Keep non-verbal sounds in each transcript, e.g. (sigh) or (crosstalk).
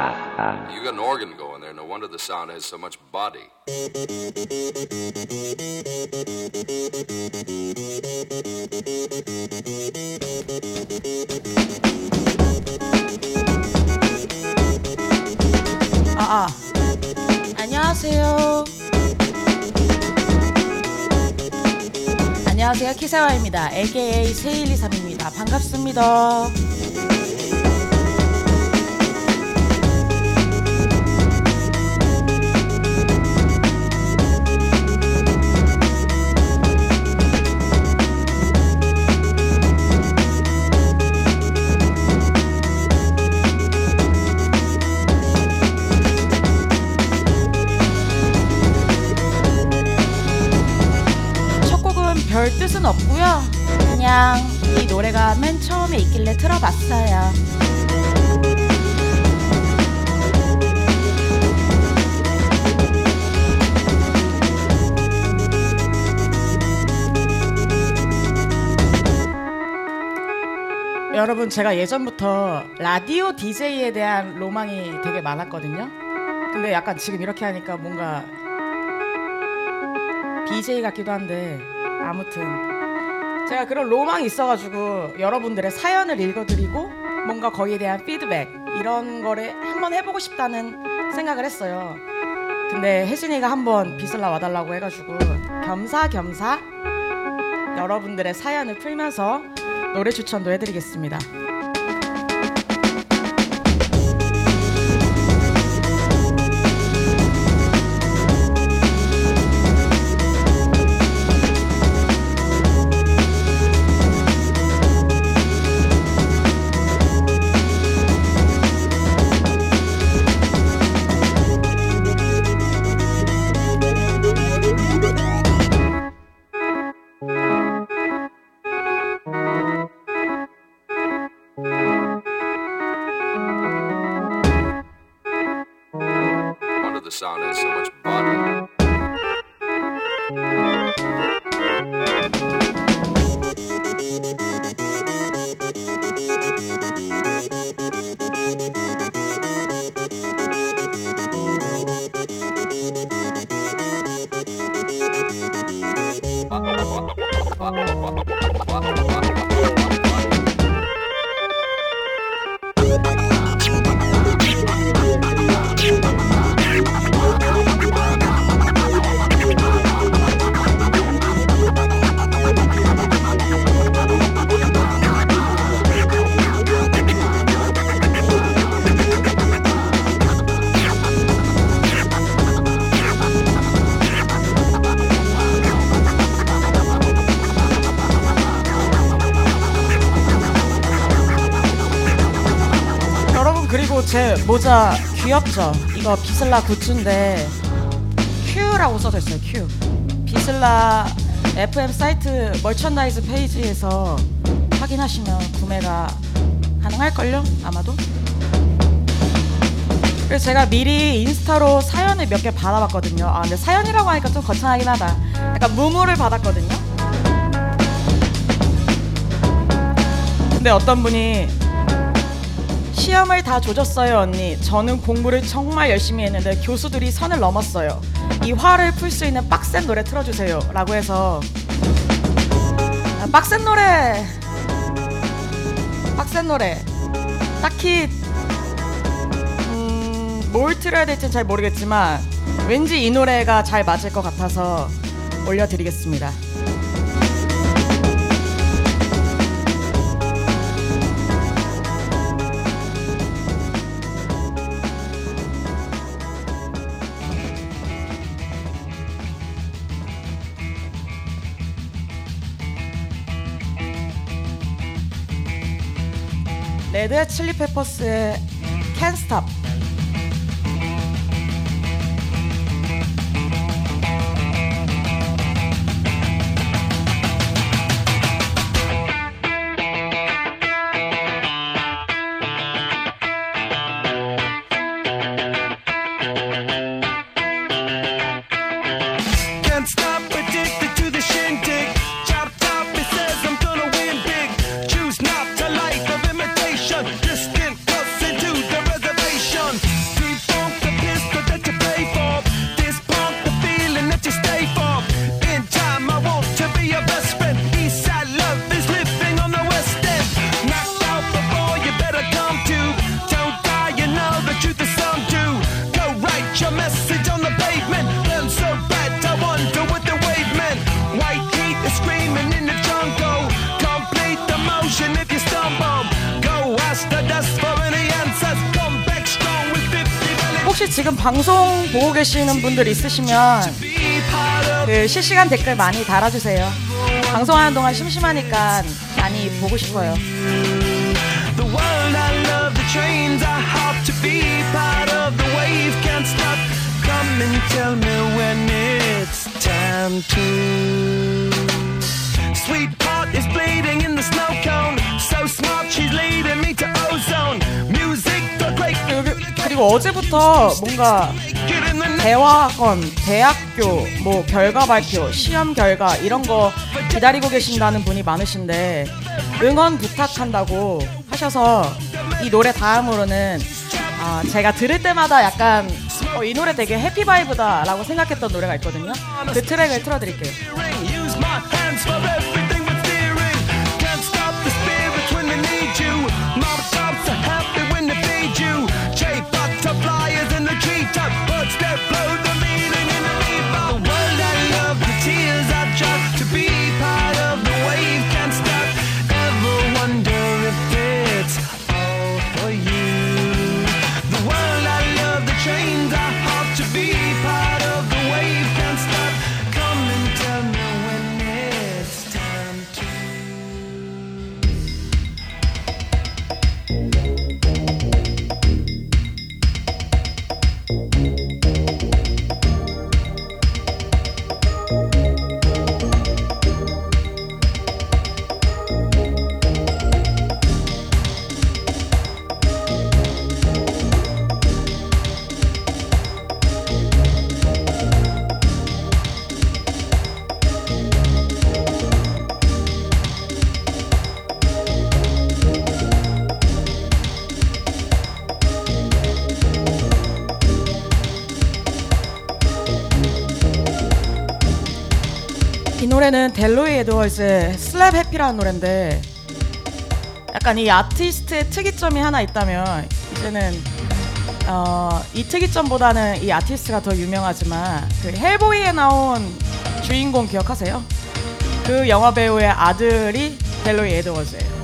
You got an organ going there. No wonder the sound has so much body. 아, 아. 안녕하세요. 안녕하세요. 키세와입니다. AKA 세일리삼입니다. 반갑습니다. 별 뜻은 없고요. 그냥 이 노래가 맨 처음에 있길래 틀어봤어요. 여러분 제가 예전부터 라디오 DJ에 대한 로망이 되게 많았거든요. 근데 약간 지금 이렇게 하니까 뭔가 BJ 같기도 한데 아무튼 제가 그런 로망이 있어가지고 여러분들의 사연을 읽어드리고 뭔가 거기에 대한 피드백 이런 거를 한번 해보고 싶다는 생각을 했어요. 근데 혜진이가 한번 비슬라 와달라고 해가지고 겸사겸사 여러분들의 사연을 풀면서 노래 추천도 해드리겠습니다. 모자 귀엽죠? 이거 비슬라 굿즈인데 Q라고 써져 있어요. Q. 비슬라 FM 사이트 merchandise 페이지에서 확인하시면 구매가 가능할걸요? 아마도. 그래서 제가 미리 인스타로 사연을 몇 개 받아봤거든요. 아 근데 사연이라고 하니까 좀 거창하긴 하다. 약간 무물을 받았거든요. 근데 어떤 분이 시험을 다 조졌어요 언니. 저는 공부를 정말 열심히 했는데 교수들이 선을 넘었어요. 이 화를 풀 수 있는 빡센 노래 틀어주세요 라고 해서. 아, 빡센 노래. 빡센 노래. 딱히 음, 뭘 틀어야 될지는 잘 모르겠지만 왠지 이 노래가 잘 맞을 것 같아서 올려드리겠습니다 레드 칠리 페퍼스의 Can't Stop 계시는 분들 있으시면 그 실시간 댓글 많이 달아주세요. 방송하는 동안 심심하니까 많이 보고 싶어요. Sweetheart is bleeding in the snow cone. So smart, she's leading me to ozone. Music, the great. 그리고 어제부터 뭔가 대화학원, 대학교, 뭐 결과 발표, 시험 결과 이런 거 기다리고 계신다는 분이 많으신데 응원 부탁한다고 하셔서 이 노래 다음으로는 아, 제가 들을 때마다 약간 어, 이 노래 되게 해피 바이브다라고 생각했던 노래가 있거든요. 그 트랙을 틀어드릴게요. 노래는 델로이 에드워즈의 슬랩 해피라는 노래인데 약간 이 아티스트의 특이점이 하나 있다면 이제는 어, 이 특이점보다는 이 아티스트가 더 유명하지만 그 헬보이에 나온 주인공 기억하세요? 그 영화 배우의 아들이 델로이 에드워즈예요.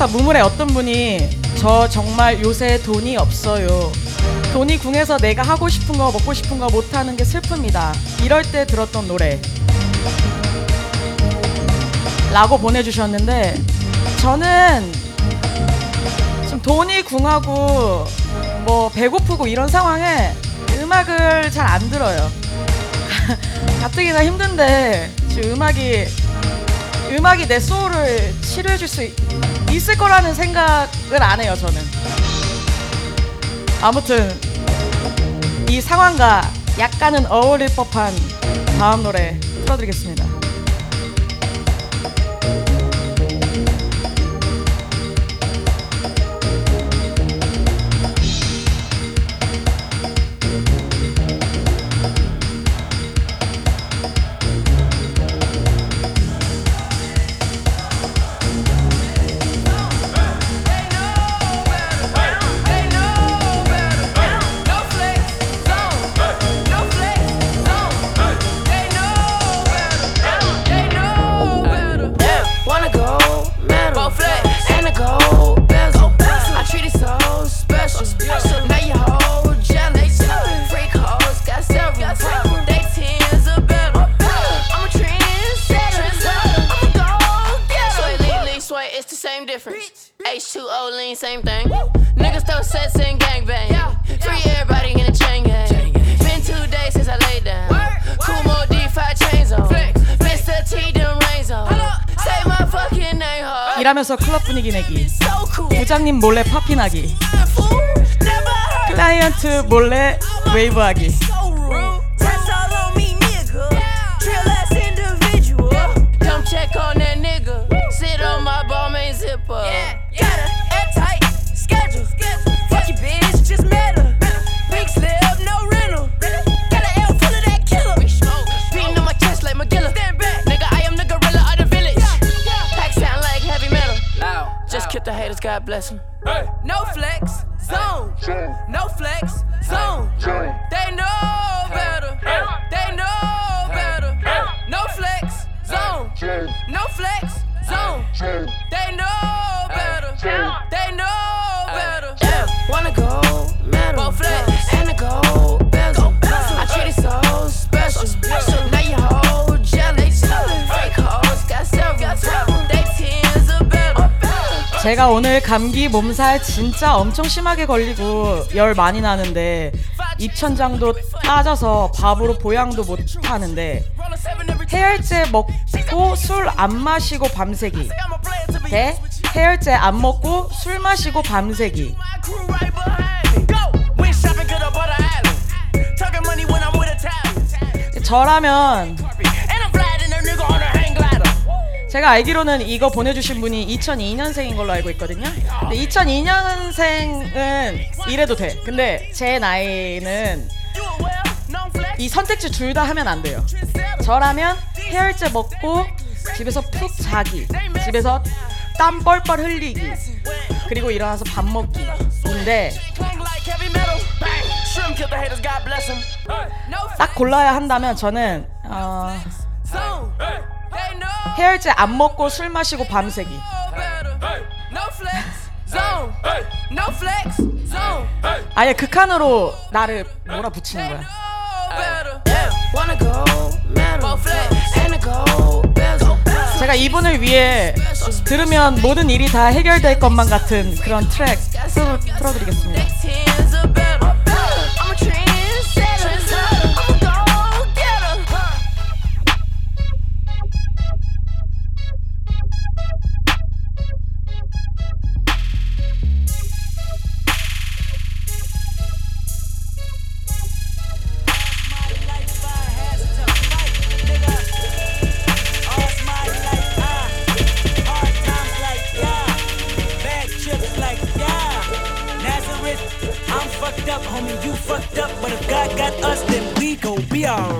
아까 인스타 무물에 어떤 분이 저 정말 요새 돈이 없어요. 돈이 궁해서 내가 하고 싶은 거 먹고 싶은 거 못 하는 게 슬픕니다. 이럴 때 들었던 노래. 라고 보내주셨는데 저는 지금 돈이 궁하고 뭐 배고프고 이런 상황에 음악을 잘 안 들어요. (laughs) 가뜩이나 힘든데 지금 음악이 음악이 내 소울을 치료해줄 수 있- 있을 거라는 생각을 안 해요 저는. 아무튼 이 상황과 약간은 어울릴 법한 다음 노래 틀어드리겠습니다 일하면서 클럽 분위기 내기. 부장님 몰래 heard 클라이언트 몰래 웨이브하기. lesson. 제가 오늘 감기 몸살 진짜 엄청 심하게 걸리고 열 많이 나는데 입천장도 따져서 밥으로 보양도 못 하는데 해열제 먹고 술 안 마시고 밤새기. 대 해열제 안 먹고 술 마시고 밤새기. right 제가 알기로는 이거 보내주신 분이 2002년생인 걸로 알고 있거든요. 근데 2002년생은 이래도 돼. 근데 제 나이는. 이 선택지 둘 다 하면 안 돼요. 저라면 해열제 먹고 집에서 푹 자기, 집에서 땀 뻘뻘 흘리기, 그리고 일어나서 밥 먹기. 근데 딱 골라야 한다면 저는 어, 해열제 안 먹고 술 마시고 밤새기. 아예 극한으로 나를 몰아붙이는 거야. 제가 이분을 위해 들으면 모든 일이 다 해결될 것만 같은 그런 트랙 틀어, 틀어드리겠습니다. Beyond.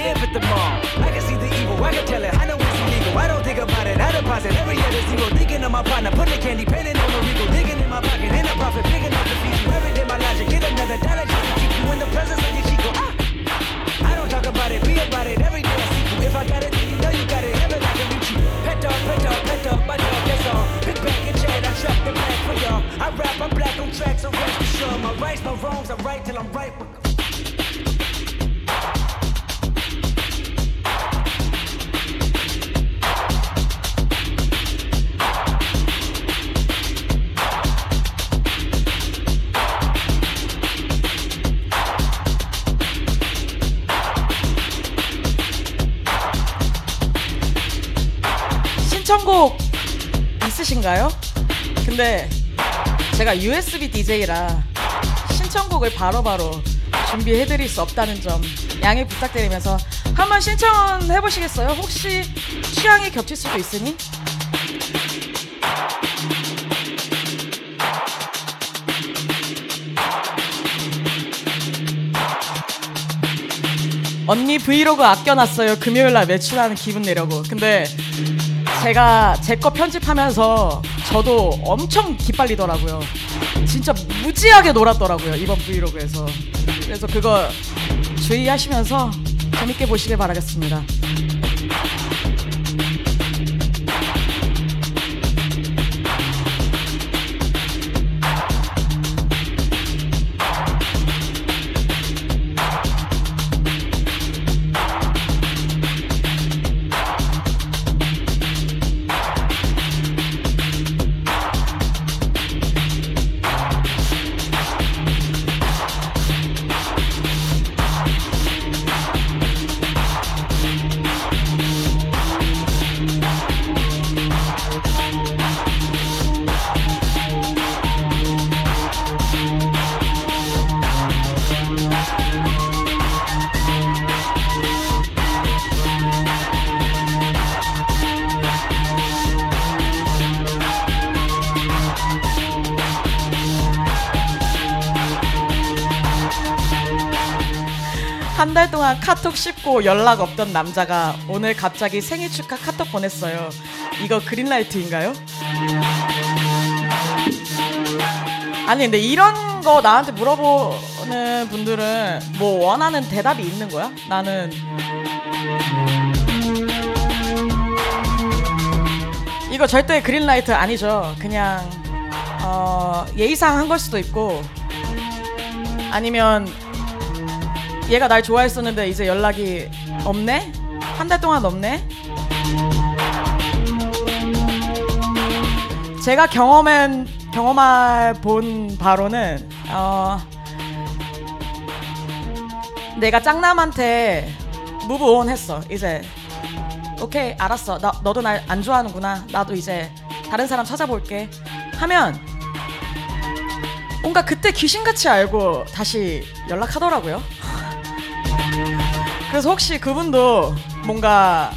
Live at the mall. I can see the evil, I can tell it. I know it's illegal. I don't think about it. I deposit every other zero. Thinking of my partner, put the candy, painting on the Rico, digging in my pocket, in a profit, enough to feed you. Every day, my logic, get another dollar just to keep you in the presence of your chico. Ah! I don't talk about it, be about it. Every day I see you. If I got it, then you know you got it. Heaven, I can reach you. Pet dog, pet dog, pet dog, my dog, that's all. Pick back and chat, I trap the back for y'all. I rap, I'm black on tracks, so rest assured. My rights, my wrongs, I right till I'm right. 있으신가요? 근데 제가 USB DJ라 신청곡을 바로바로 준비해드릴 수 없다는 점 양해 부탁드리면서 한번 신청해 보시겠어요? 혹시 취향이 겹칠 수도 있으니? 언니 브이로그 아껴놨어요. 금요일 날 매출하는 기분 내려고. 근데 제가 제 거 편집하면서 저도 엄청 기빨리더라고요. 진짜 무지하게 놀았더라고요. 이번 브이로그에서. 그래서 그거 주의하시면서 재밌게 보시길 바라겠습니다. 동안 카톡 씹고 연락 없던 남자가 오늘 갑자기 생일 축하 카톡 보냈어요. 이거 그린라이트인가요? 아니 근데 이런 거 나한테 물어보는 분들은 뭐 원하는 대답이 있는 거야? 나는 이거 절대 그린라이트 아니죠. 그냥 어, 예의상 한 걸 수도 있고 아니면 얘가 날 좋아했었는데 이제 연락이 없네? 한 달 동안 없네? 제가 경험한 경험할 본 바로는 어 내가 짱남한테 무브온 했어 이제. 오케이 알았어. 나 너도 날 안 좋아하는구나. 나도 이제 다른 사람 찾아볼게. 하면 뭔가 그때 귀신같이 알고 다시 연락하더라고요 그래서 혹시 그분도 뭔가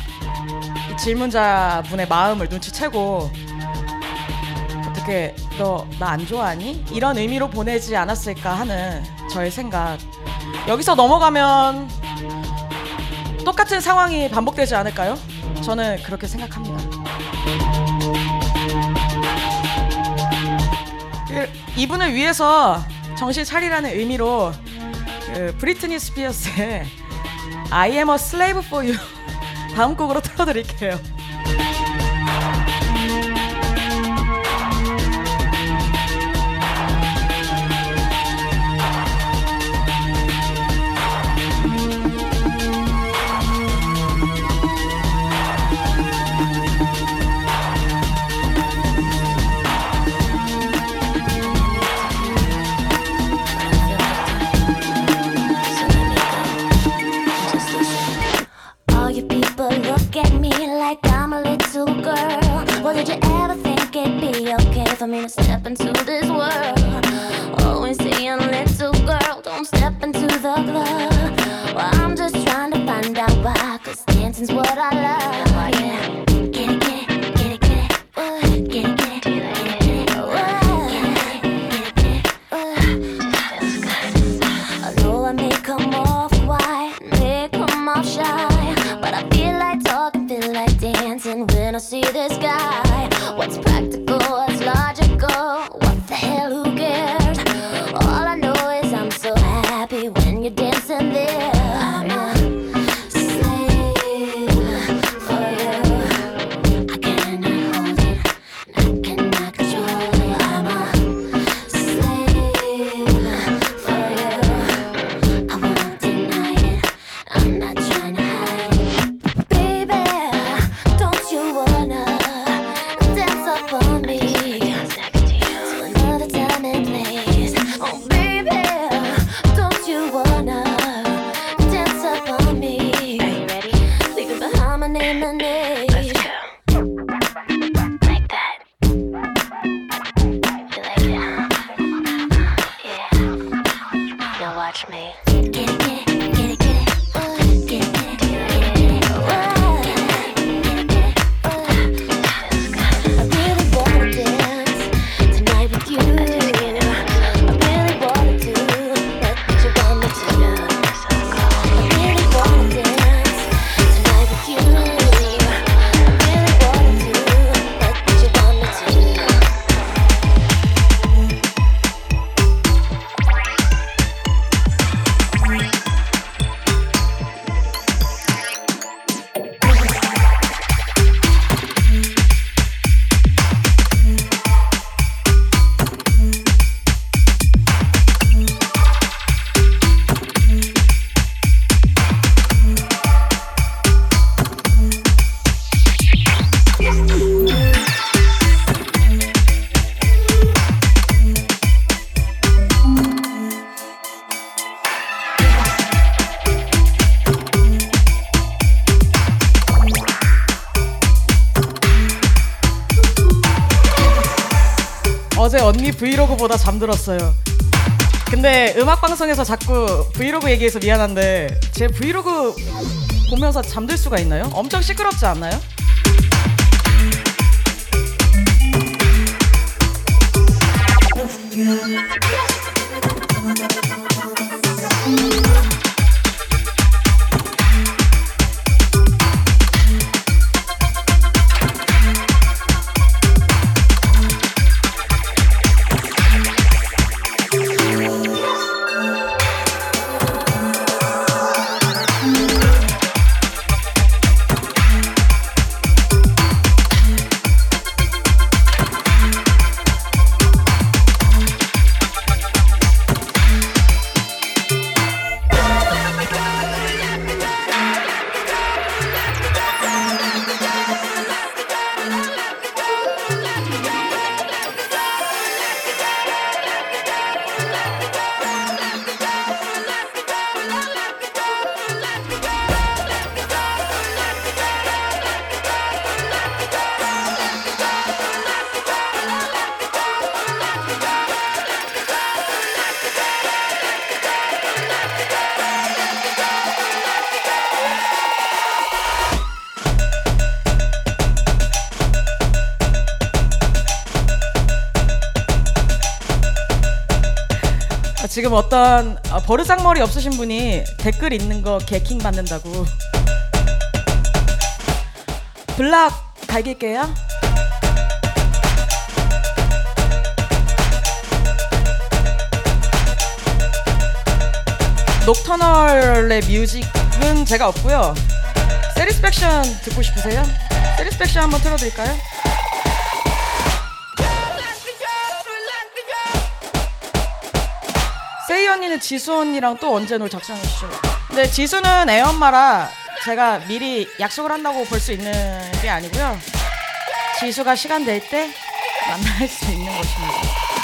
이 질문자 분의 마음을 눈치채고 어떻게 너 나 안 좋아하니? 이런 의미로 보내지 않았을까 하는 저의 생각. 여기서 넘어가면 똑같은 상황이 반복되지 않을까요? 저는 그렇게 생각합니다. 그, 이분을 위해서 정신 차리라는 의미로 그 브리트니 스피어스의 I am a slave for you (laughs) 다음 곡으로 틀어드릴게요. one 브이로그보다 잠들었어요. 근데 음악 방송에서 자꾸 브이로그 얘기해서 미안한데 제 브이로그 보면서 잠들 수가 있나요? 엄청 시끄럽지 않나요? 지금 어떤 아, 버르장머리 없으신 분이 댓글 있는 거 개킹 받는다고 블락 갈길게요 nocturnal의 music은 제가 없고요 Satisfaction 듣고 싶으세요? Satisfaction 한번 틀어드릴까요? 언니는 지수 언니랑 또 언제 놀 작정하시죠? 근데 지수는 애 엄마라 제가 미리 약속을 한다고 볼 수 있는 게 아니고요. 지수가 시간 될 때 만날 수 있는 것입니다.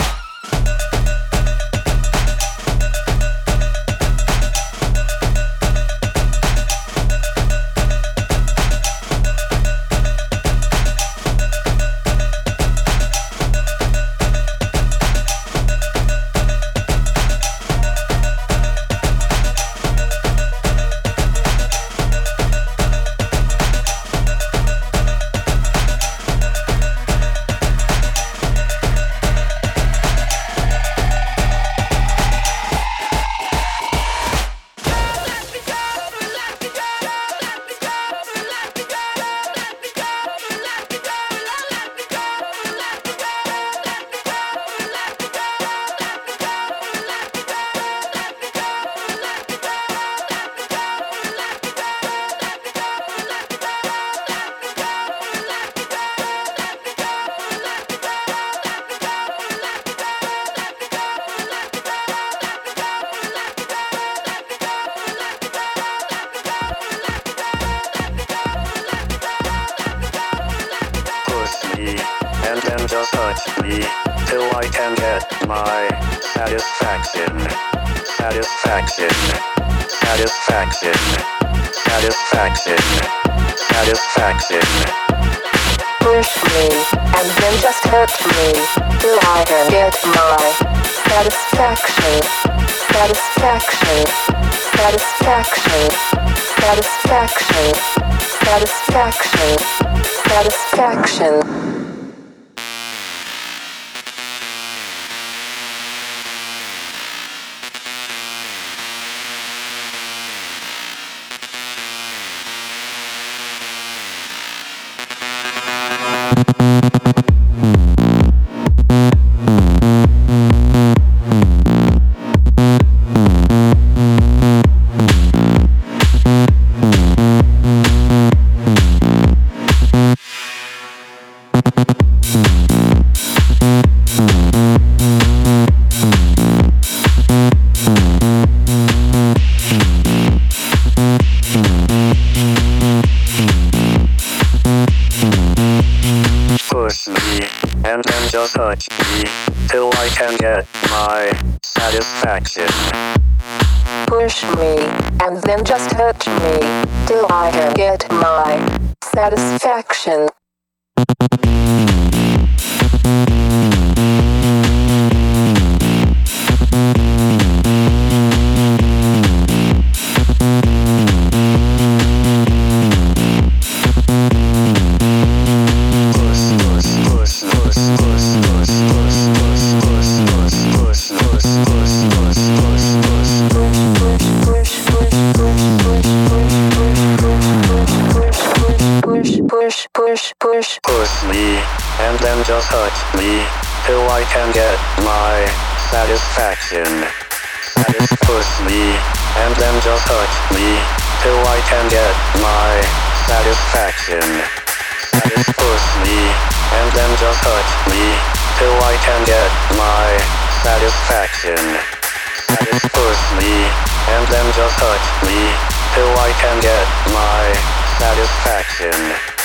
Can get my satisfaction.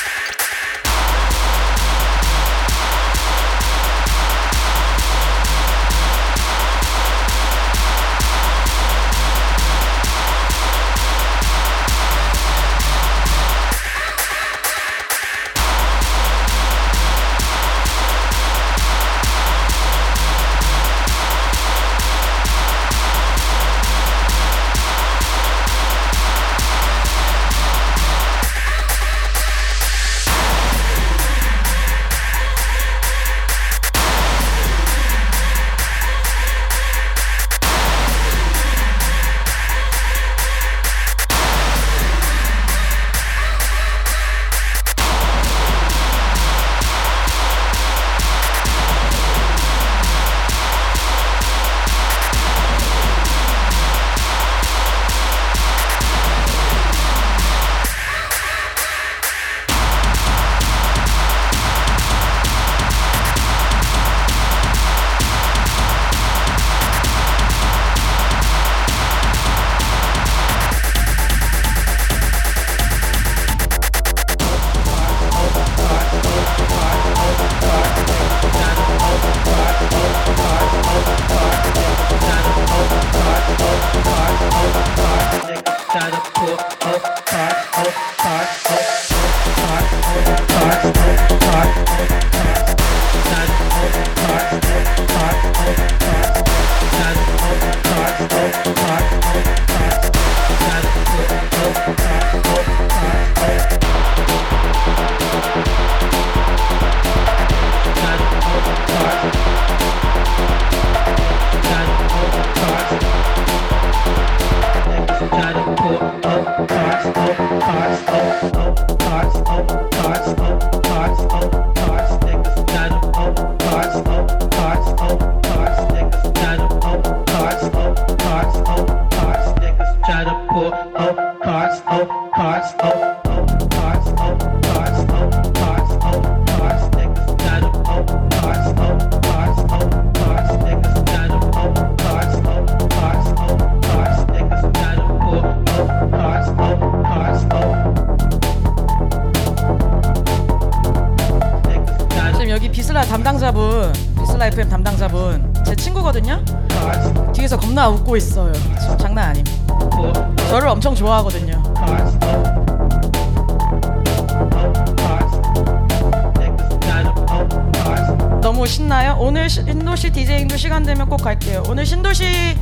오늘 시- 신도시 디제잉도 시간 되면 꼭 갈게요. 오늘 신도시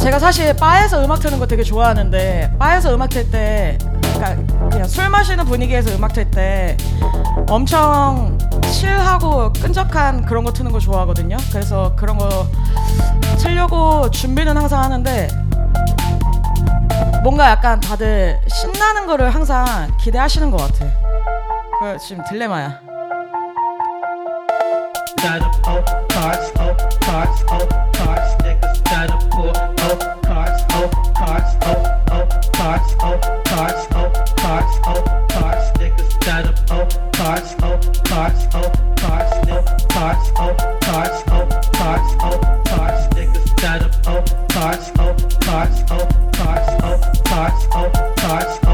제가 사실 바에서 음악 트는 거 되게 좋아하는데 바에서 음악 틀 때 그러니까 그냥 술 마시는 분위기에서 음악 틀 때 엄청 칠하고 끈적한 그런 거 트는 거 좋아하거든요. 그래서 그런 거 틀려고 준비는 항상 하는데 뭔가 약간 다들 신나는 거를 항상 기대하시는 것 같아. 그 지금 딜레마야. got a oh cards, oh cards, oh cards. Niggas got a poor oh cards, oh cards, oh oh cards, oh cards, oh cards, oh cards. Niggas got a oh cards, oh cards, oh cards, no cards, oh cards, oh cards, oh cards. Niggas got a oh cards, oh cards, oh cards, oh cards, oh cards, oh cards.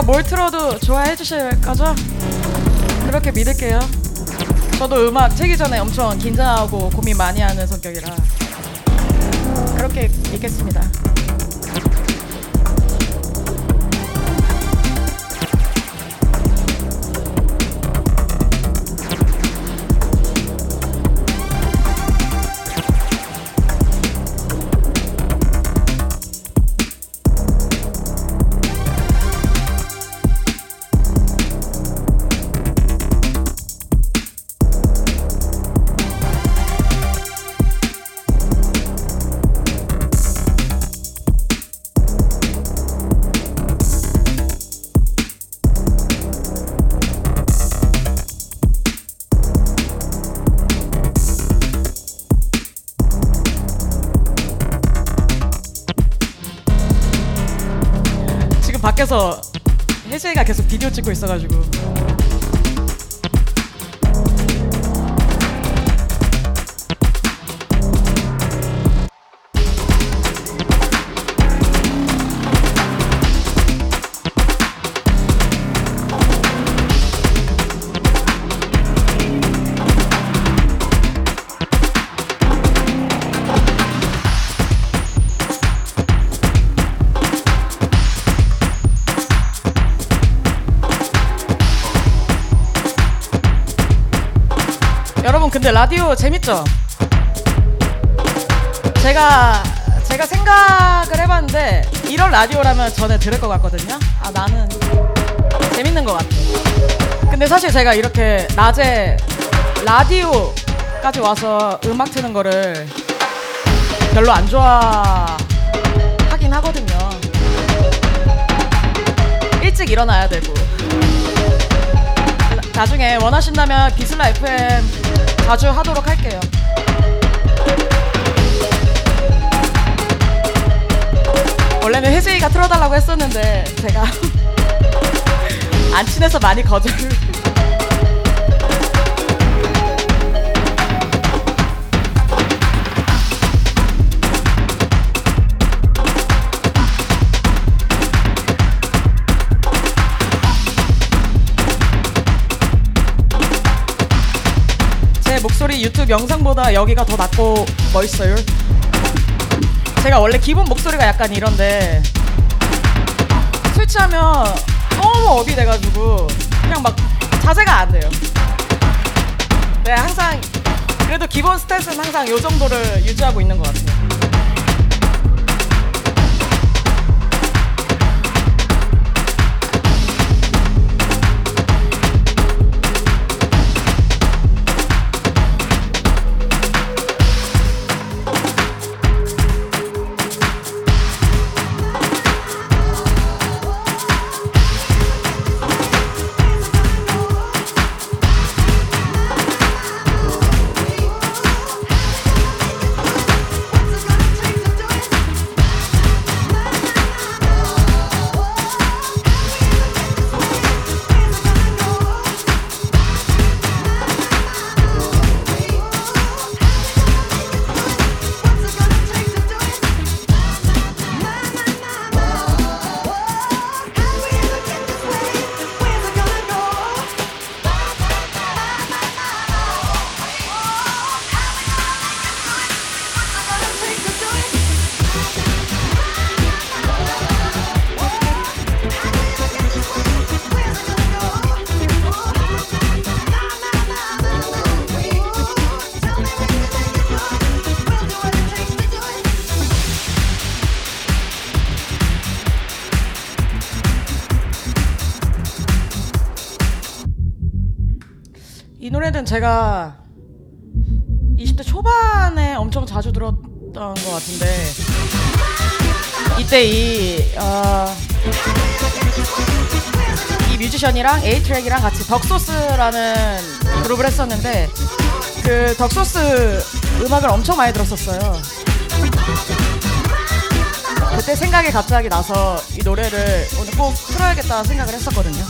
제가 뭘 틀어도 좋아해 주실 거죠? 그렇게 믿을게요. 저도 음악 틀기 전에 엄청 긴장하고 고민 많이 하는 성격이라 그렇게 믿겠습니다. 밖에서 혜재이가 계속 비디오 찍고 있어가지고 근데 라디오 재밌죠? 제가 제가 생각을 해봤는데 이런 라디오라면 전에 들을 것 같거든요. 아 나는 재밌는 것 같아. 근데 사실 제가 이렇게 낮에 라디오까지 와서 음악 트는 거를 별로 안 좋아하긴 하거든요. 일찍 일어나야 되고 나- 나중에 원하신다면 비슬라 FM 자주 하도록 할게요. 원래는 혜진이가 틀어달라고 했었는데 제가 (laughs) 안 친해서 많이 거절. 제 목소리 유튜브 영상보다 여기가 더 낫고 멋있어요. 제가 원래 기본 목소리가 약간 이런데 술 취하면 너무 업이 돼가지고 그냥 막 자세가 안 돼요. 네, 항상 그래도 기본 스탯은 항상 이 정도를 유지하고 있는 것 같아요. 이 노래는 제가 20대 초반에 엄청 자주 들었던 것 같은데 이때 이, 어, 이 뮤지션이랑 에이트랙이랑 같이 덕소스라는 그룹을 했었는데 그 덕소스 음악을 엄청 많이 들었었어요. 그때 생각이 갑자기 나서 이 노래를 오늘 꼭 틀어야겠다 생각을 했었거든요.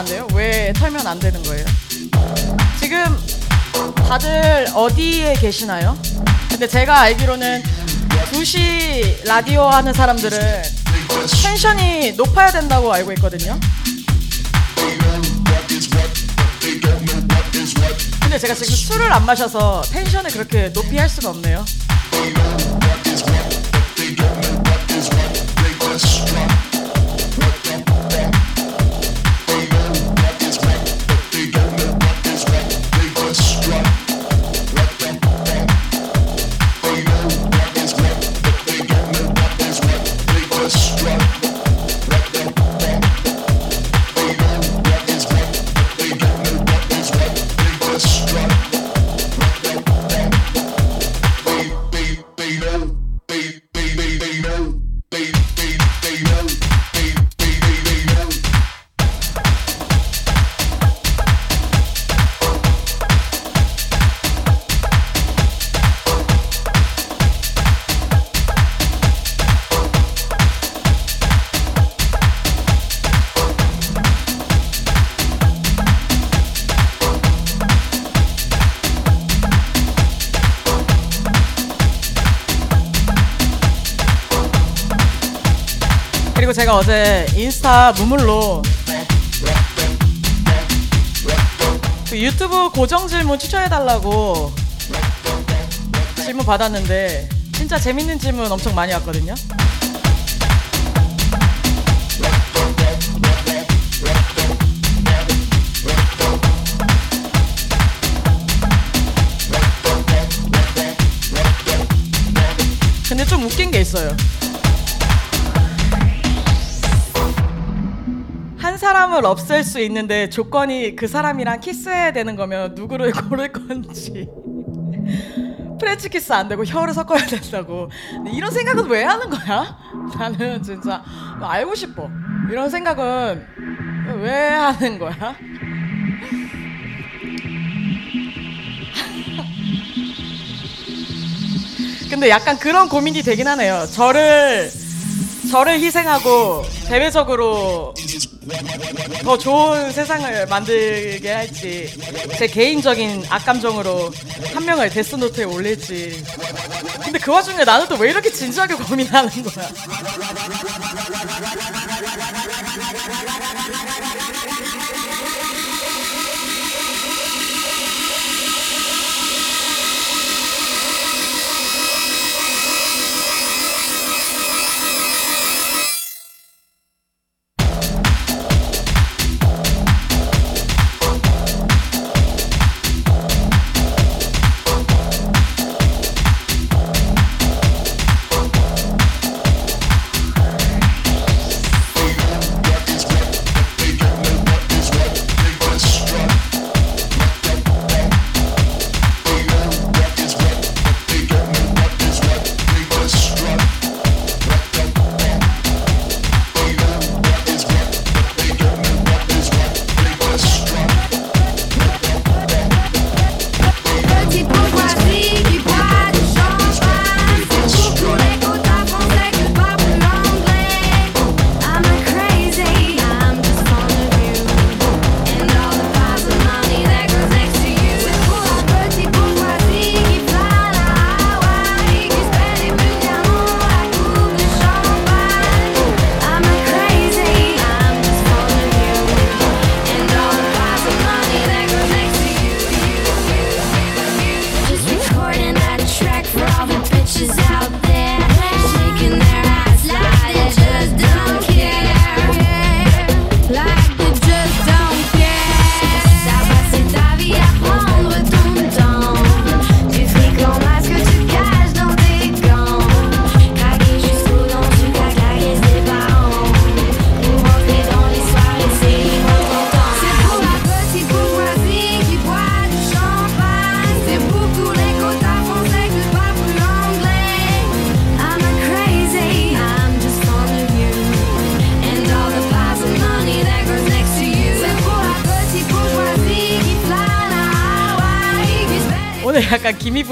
안 돼요? 왜 털면 안 되는 거예요? 지금 다들 어디에 계시나요? 근데 제가 알기로는 2시 라디오 하는 사람들은 텐션이 높아야 된다고 알고 있거든요. 근데 제가 지금 술을 안 마셔서 텐션을 그렇게 높이 할 수가 없네요. 제가 어제 인스타 무물로 그 유튜브 고정 질문 추천해달라고 질문 받았는데 진짜 재밌는 질문 엄청 많이 왔거든요. 근데 좀 웃긴 게 있어요. 사람을 없앨 수 있는데 조건이 그 사람이랑 키스해야 되는 거면 누구를 (laughs) 고를 건지 프렌치 키스 안 되고 혀를 섞어야 된다고 이런 생각은 왜 하는 거야? 나는 진짜 알고 싶어 이런 생각은 왜 하는 거야? (laughs) 근데 약간 그런 고민이 되긴 하네요 저를 저를 희생하고 대외적으로 더 좋은 세상을 만들게 할지 제 개인적인 악감정으로 한 명을 데스노트에 올릴지. 근데 그 와중에 나는 또 왜 이렇게 진지하게 고민하는 거야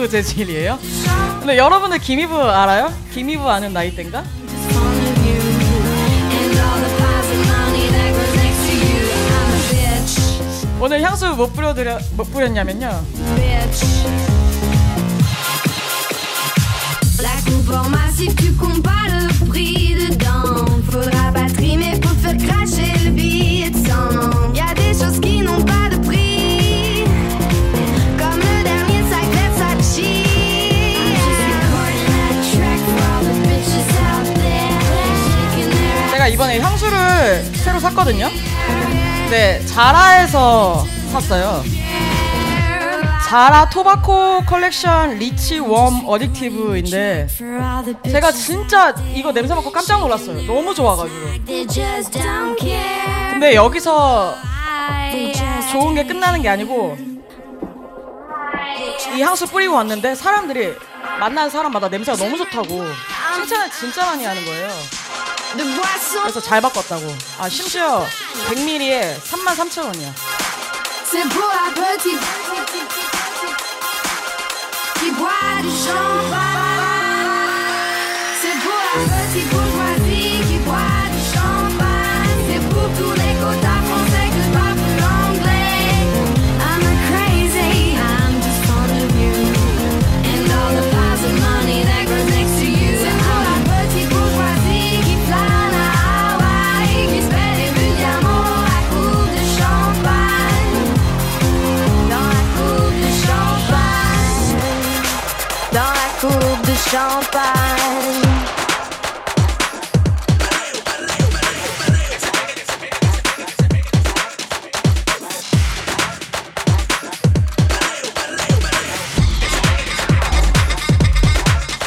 재질이에요 근데 여러분들 김희부 알아요? 김희부 아는 나이대인가? 오늘 향수 못 뿌려드려 못 뿌렸냐면요. 향수를 새로 샀거든요. 네, 자라에서 샀어요. 자라 Tobacco Collection Rich Warm Addictive인데 제가 진짜 이거 냄새 맡고 깜짝 놀랐어요. 너무 좋아가지고. 근데 여기서 좋은 게 끝나는 게 아니고 이 향수 뿌리고 왔는데 사람들이 만나는 사람마다 냄새가 너무 좋다고 칭찬을 진짜 많이 하는 거예요. 그래서 잘 바꿨다고. 아 심지어 100ml에 33,000원이야.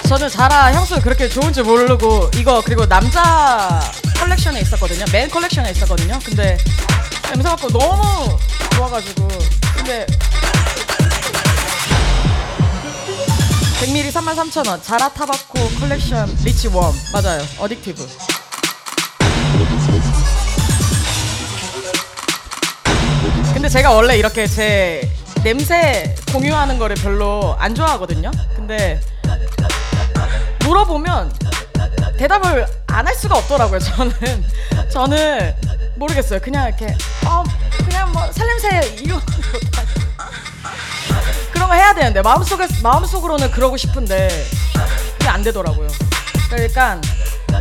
저는 자라 향수 그렇게 좋은 줄 모르고 이거 그리고 남자 컬렉션에 있었거든요. men 컬렉션에 있었거든요. 근데 냄새 맡고 너무 좋아가지고 근데 100ml 33,000원 자라 Tobacco Collection Rich Warm 맞아요. Addictive. 근데 제가 원래 이렇게 제 냄새 공유하는 거를 별로 안 좋아하거든요. 근데 물어보면 대답을 안 할 수가 없더라고요. 저는 저는 모르겠어요. 그냥 이렇게 어 그냥 뭐 살냄새 이거 거 해야 되는데 마음속에 마음속으로는 그러고 싶은데 그게 안 되더라고요. 그러니까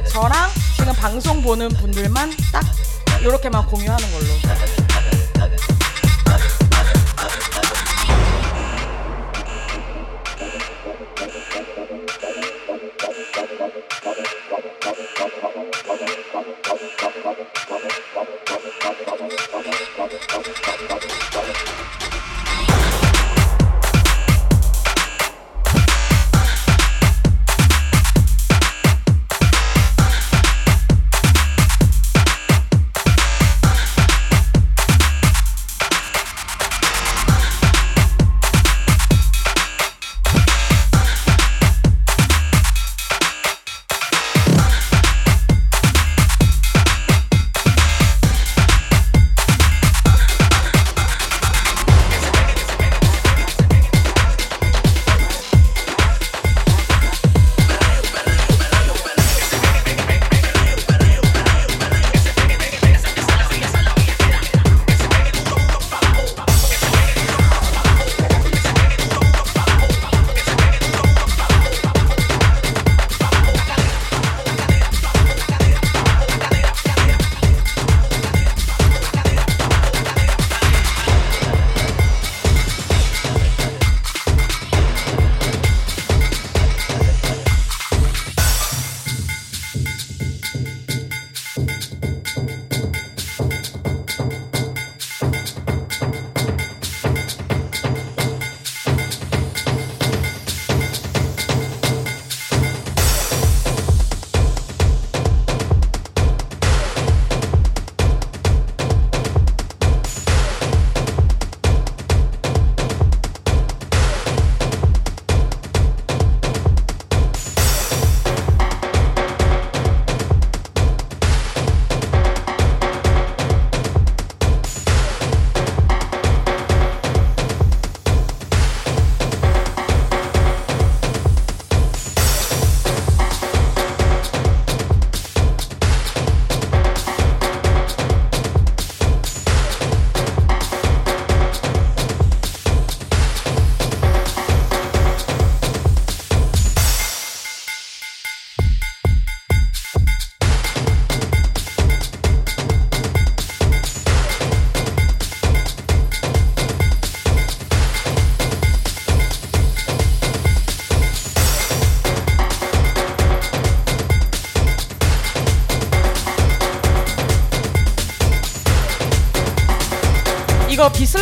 저랑 지금 방송 보는 분들만 딱 이렇게만 공유하는 걸로.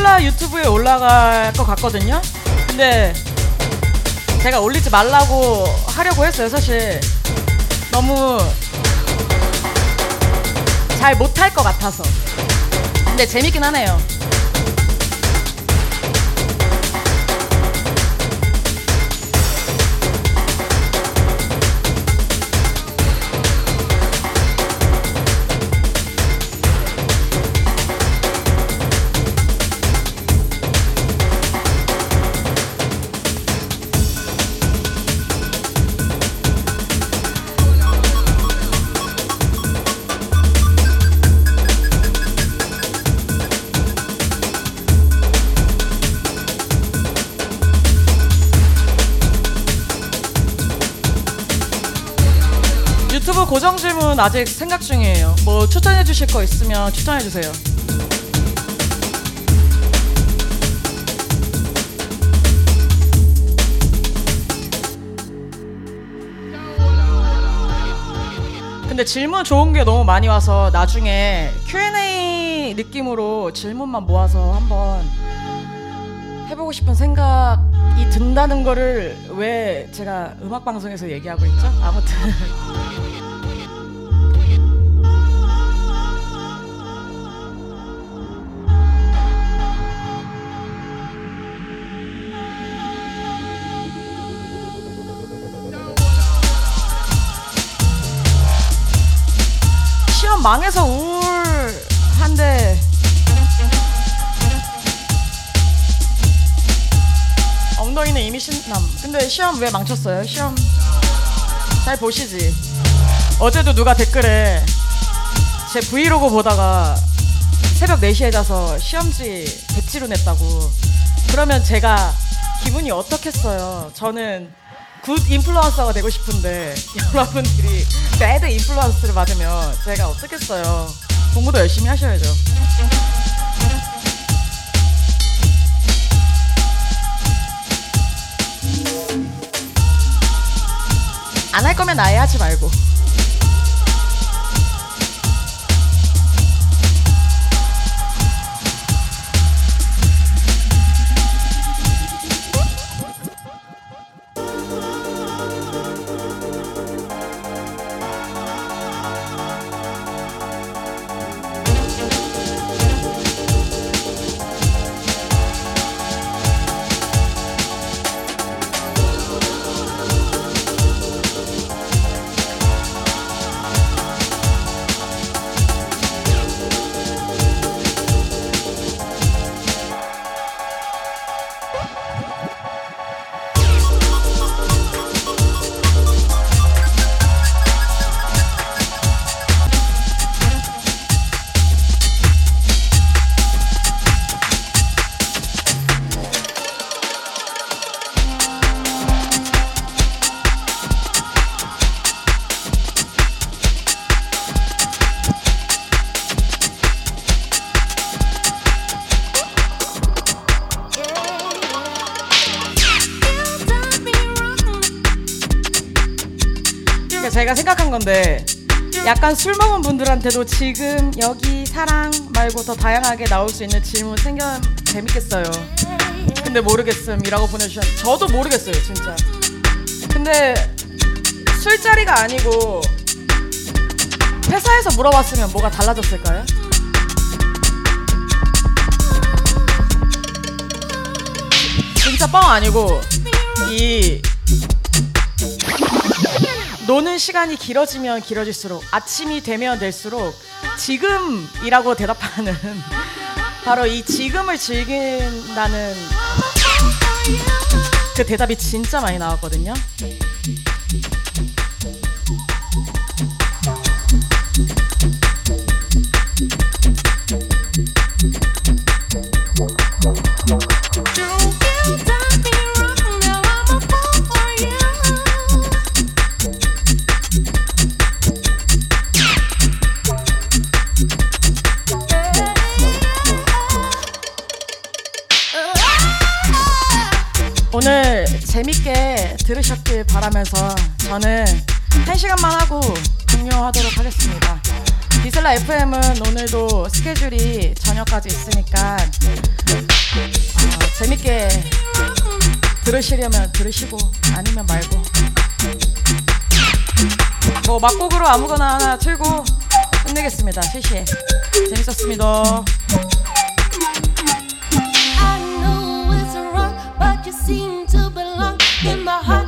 비슬라 유튜브에 올라갈 것 같거든요. 근데 제가 올리지 말라고 하려고 했어요. 사실 너무 잘 못할 것 같아서. 근데 재밌긴 하네요. 질문 아직 생각 중이에요. 뭐 추천해 주실 거 있으면 추천해 주세요. 근데 질문 좋은 게 너무 많이 와서 나중에 Q&A 느낌으로 질문만 모아서 한번 해보고 싶은 생각이 든다는 거를 왜 제가 음악 방송에서 얘기하고 있죠? 아무튼 망해서 우울한데 엉덩이는 이미 신남. 근데 시험 왜 망쳤어요? 시험 잘 보시지. 어제도 누가 댓글에 제 브이로그 보다가 새벽 4시에 자서 시험지 백지로 냈다고. 그러면 제가 기분이 어떻겠어요? 저는 good 인플루언서가 되고 싶은데 여러분들이 배드 인플루언스를 받으면 제가 어떻겠어요? 공부도 열심히 하셔야죠. 안 할 거면 아예 하지 말고. 약간 술 먹은 분들한테도 지금 여기 사랑 말고 더 다양하게 나올 수 있는 질문 생겨 재밌겠어요. 근데 모르겠음이라고 보내주셨. 저도 모르겠어요 진짜. 근데 술자리가 아니고 회사에서 물어봤으면 뭐가 달라졌을까요? 진짜 뻥 아니고 이 노는 시간이 길어지면 길어질수록 아침이 되면 될수록 지금이라고 대답하는 (laughs) 바로 이 지금을 즐긴다는 그 대답이 진짜 많이 나왔거든요. 들으셨길 바라면서 저는 한 시간만 하고 종료하도록 하겠습니다. 디슬라 FM은 오늘도 스케줄이 저녁까지 있으니까 어, 재밌게 들으시려면 들으시고 아니면 말고 뭐 막곡으로 아무거나 하나 틀고 끝내겠습니다. 3시에 재밌었습니다. In my heart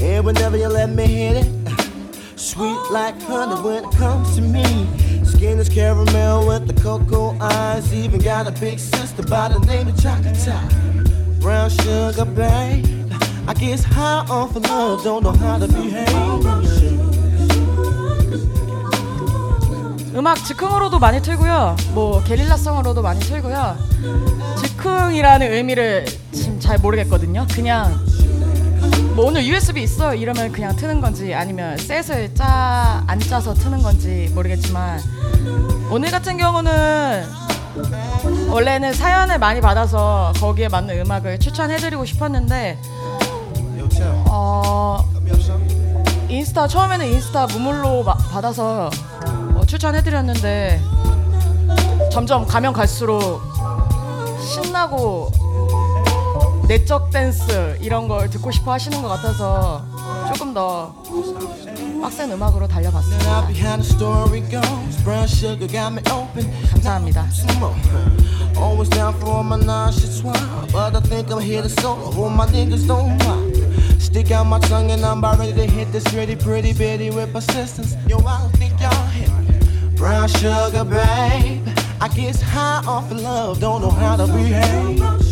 And whenever you let me hit it, sweet like honey when it comes to me. Skin is caramel with the cocoa eyes. Even got a big sister by the name of Chocolate Brown sugar, babe. I guess high off of love, don't know how to behave. 음악 즉흥으로도 많이 틀고요. 뭐 게릴라성으로도 많이 틀고요. 즉흥이라는 의미를 지금 잘 모르겠거든요. 그냥 뭐 오늘 USB 있어 이러면 그냥 트는 건지 아니면 셋을 짜 안 짜서 트는 건지 모르겠지만 오늘 같은 경우는 원래는 사연을 많이 받아서 거기에 맞는 음악을 추천해드리고 싶었는데 어 인스타 처음에는 인스타 무물로 마- 받아서 어, 추천해드렸는데 점점 가면 갈수록 신나고 내적 댄스 이런 걸 듣고 싶어 하시는 것 같아서 조금 더 빡센 음악으로 달려봤습니다. 감사합니다. Always down for my nauseous swine, but I think I'm here to solo. All my niggas don't mind. Stick out my tongue and I'm about ready to hit this pretty, pretty bitty with persistence. Yo, I don't think y'all hit. Brown sugar, babe. I guess high off of love, don't know how to behave.